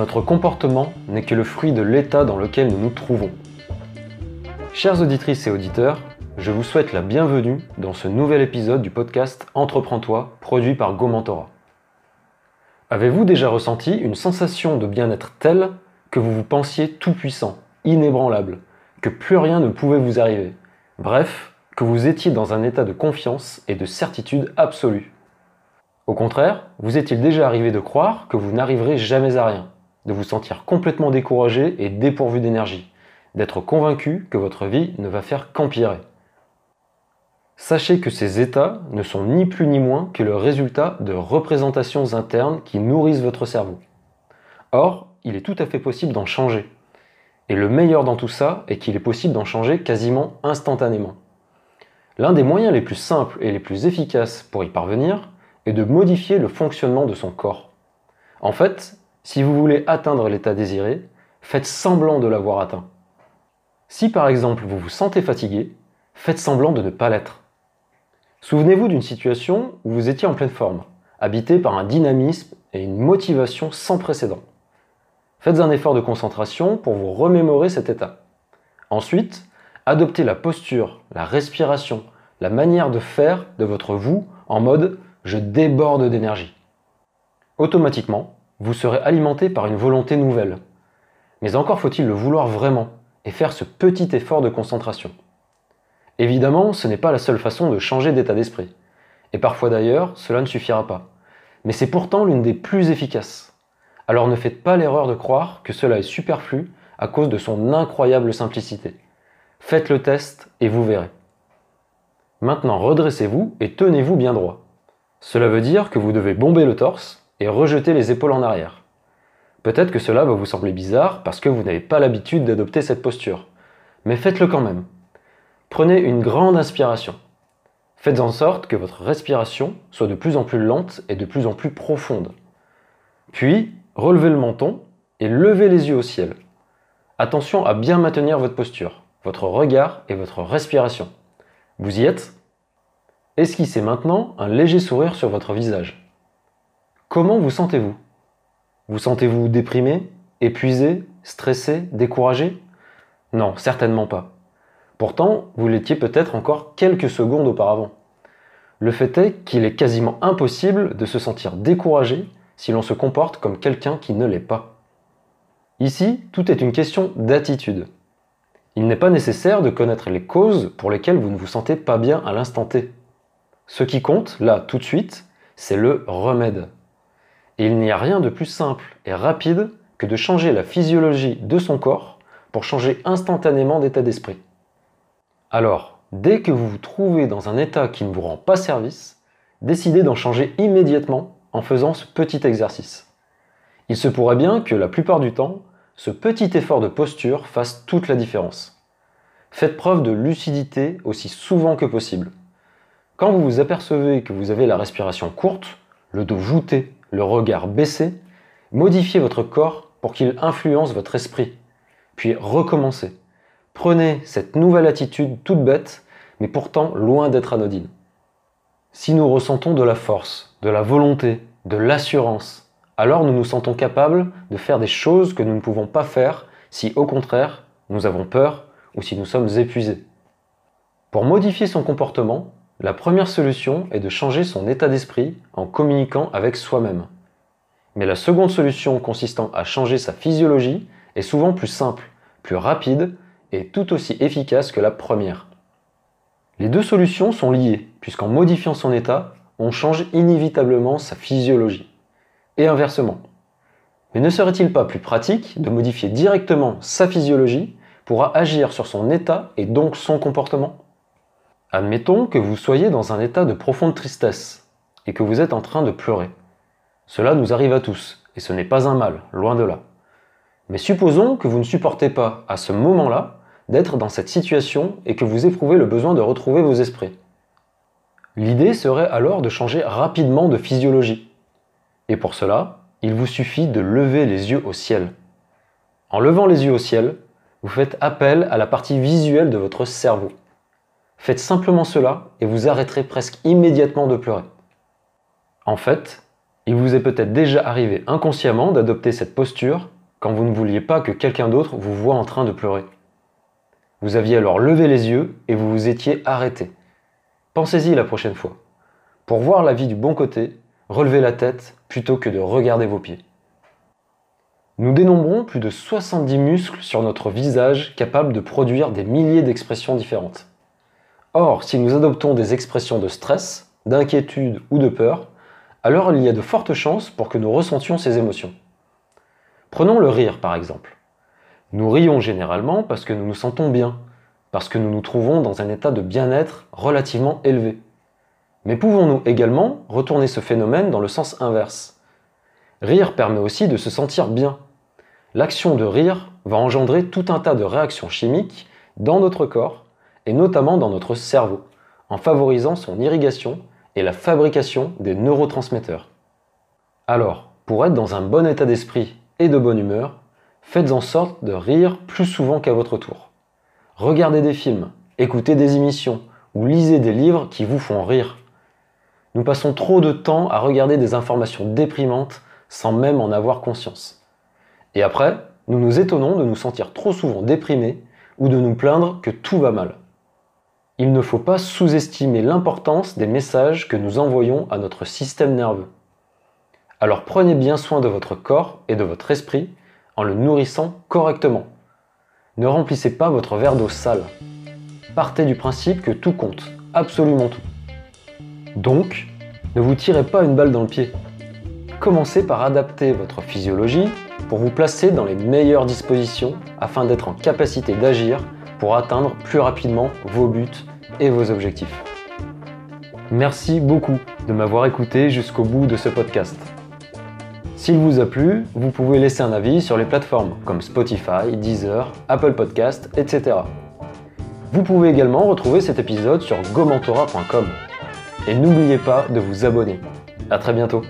Notre comportement n'est que le fruit de l'état dans lequel nous nous trouvons. Chères auditrices et auditeurs, je vous souhaite la bienvenue dans ce nouvel épisode du podcast Entreprends-toi, produit par GoMentora. Avez-vous déjà ressenti une sensation de bien-être telle que vous vous pensiez tout puissant, inébranlable, que plus rien ne pouvait vous arriver? Bref, que vous étiez dans un état de confiance et de certitude absolue. Au contraire, vous est-il déjà arrivé de croire que vous n'arriverez jamais à rien, de vous sentir complètement découragé et dépourvu d'énergie, d'être convaincu que votre vie ne va faire qu'empirer Sachez que ces états ne sont ni plus ni moins que le résultat de représentations internes qui nourrissent votre cerveau. Or, il est tout à fait possible d'en changer. Et le meilleur dans tout ça est qu'il est possible d'en changer quasiment instantanément. L'un des moyens les plus simples et les plus efficaces pour y parvenir est de modifier le fonctionnement de son corps. En fait, si vous voulez atteindre l'état désiré, faites semblant de l'avoir atteint. Si par exemple vous vous sentez fatigué, faites semblant de ne pas l'être. Souvenez-vous d'une situation où vous étiez en pleine forme, habité par un dynamisme et une motivation sans précédent. Faites un effort de concentration pour vous remémorer cet état. Ensuite, adoptez la posture, la respiration, la manière de faire de votre vous en mode je déborde d'énergie. Automatiquement, vous serez alimenté par une volonté nouvelle. Mais encore faut-il le vouloir vraiment et faire ce petit effort de concentration. Évidemment, ce n'est pas la seule façon de changer d'état d'esprit. Et parfois d'ailleurs, cela ne suffira pas. Mais c'est pourtant l'une des plus efficaces. Alors ne faites pas l'erreur de croire que cela est superflu à cause de son incroyable simplicité. Faites le test et vous verrez. Maintenant redressez-vous et tenez-vous bien droit. Cela veut dire que vous devez bomber le torse et rejeter les épaules en arrière. Peut-être que cela va vous sembler bizarre parce que vous n'avez pas l'habitude d'adopter cette posture, mais faites-le quand même. Prenez une grande inspiration. Faites en sorte que votre respiration soit de plus en plus lente et de plus en plus profonde. Puis, relevez le menton et levez les yeux au ciel. Attention à bien maintenir votre posture, votre regard et votre respiration. Vous y êtes? Esquissez maintenant un léger sourire sur votre visage. Comment vous sentez-vous? Vous sentez-vous déprimé, épuisé, stressé, découragé? Non, certainement pas. Pourtant, vous l'étiez peut-être encore quelques secondes auparavant. Le fait est qu'il est quasiment impossible de se sentir découragé si l'on se comporte comme quelqu'un qui ne l'est pas. Ici, tout est une question d'attitude. Il n'est pas nécessaire de connaître les causes pour lesquelles vous ne vous sentez pas bien à l'instant T. Ce qui compte, là, tout de suite, c'est le remède. Et il n'y a rien de plus simple et rapide que de changer la physiologie de son corps pour changer instantanément d'état d'esprit. Alors, dès que vous vous trouvez dans un état qui ne vous rend pas service, décidez d'en changer immédiatement en faisant ce petit exercice. Il se pourrait bien que la plupart du temps, ce petit effort de posture fasse toute la différence. Faites preuve de lucidité aussi souvent que possible. Quand vous vous apercevez que vous avez la respiration courte, le dos voûté, le regard baissé, modifiez votre corps pour qu'il influence votre esprit. Puis recommencez. Prenez cette nouvelle attitude toute bête, mais pourtant loin d'être anodine. Si nous ressentons de la force, de la volonté, de l'assurance, alors nous nous sentons capables de faire des choses que nous ne pouvons pas faire si au contraire nous avons peur ou si nous sommes épuisés. Pour modifier son comportement, la première solution est de changer son état d'esprit en communiquant avec soi-même. Mais la seconde solution consistant à changer sa physiologie est souvent plus simple, plus rapide et tout aussi efficace que la première. Les deux solutions sont liées, puisqu'en modifiant son état, on change inévitablement sa physiologie. Et inversement. Mais ne serait-il pas plus pratique de modifier directement sa physiologie pour agir sur son état et donc son comportement? Admettons que vous soyez dans un état de profonde tristesse et que vous êtes en train de pleurer. Cela nous arrive à tous, et ce n'est pas un mal, loin de là. Mais supposons que vous ne supportez pas, à ce moment-là, d'être dans cette situation et que vous éprouvez le besoin de retrouver vos esprits. L'idée serait alors de changer rapidement de physiologie. Et pour cela, il vous suffit de lever les yeux au ciel. En levant les yeux au ciel, vous faites appel à la partie visuelle de votre cerveau. Faites simplement cela et vous arrêterez presque immédiatement de pleurer. En fait, Il vous est peut-être déjà arrivé inconsciemment d'adopter cette posture quand vous ne vouliez pas que quelqu'un d'autre vous voie en train de pleurer. Vous aviez alors levé les yeux et vous vous étiez arrêté. Pensez-y la prochaine fois. Pour voir la vie du bon côté, relevez la tête plutôt que de regarder vos pieds. Nous dénombrons plus de 70 muscles sur notre visage capables de produire des milliers d'expressions différentes. Or, si nous adoptons des expressions de stress, d'inquiétude ou de peur, alors il y a de fortes chances pour que nous ressentions ces émotions. Prenons le rire par exemple. Nous rions généralement parce que nous nous sentons bien, parce que nous nous trouvons dans un état de bien-être relativement élevé. Mais pouvons-nous également retourner ce phénomène dans le sens inverse? Rire permet aussi de se sentir bien. L'action de rire va engendrer tout un tas de réactions chimiques dans notre corps et notamment dans notre cerveau, en favorisant son irrigation et la fabrication des neurotransmetteurs. Alors, pour être dans un bon état d'esprit et de bonne humeur, faites en sorte de rire plus souvent qu'à votre tour. Regardez des films, écoutez des émissions ou lisez des livres qui vous font rire. Nous passons trop de temps à regarder des informations déprimantes sans même en avoir conscience. Et après, nous nous étonnons de nous sentir trop souvent déprimés ou de nous plaindre que tout va mal. Il ne faut pas sous-estimer l'importance des messages que nous envoyons à notre système nerveux. Alors prenez bien soin de votre corps et de votre esprit en le nourrissant correctement. Ne remplissez pas votre verre d'eau sale. Partez du principe que tout compte, absolument tout. Donc, ne vous tirez pas une balle dans le pied. Commencez par adapter votre physiologie pour vous placer dans les meilleures dispositions afin d'être en capacité d'agir pour atteindre plus rapidement vos buts et vos objectifs. Merci beaucoup de m'avoir écouté jusqu'au bout de ce podcast. S'il vous a plu, vous pouvez laisser un avis sur les plateformes comme Spotify, Deezer, Apple Podcast, etc. Vous pouvez également retrouver cet épisode sur gomentora.com. Et n'oubliez pas de vous abonner. A très bientôt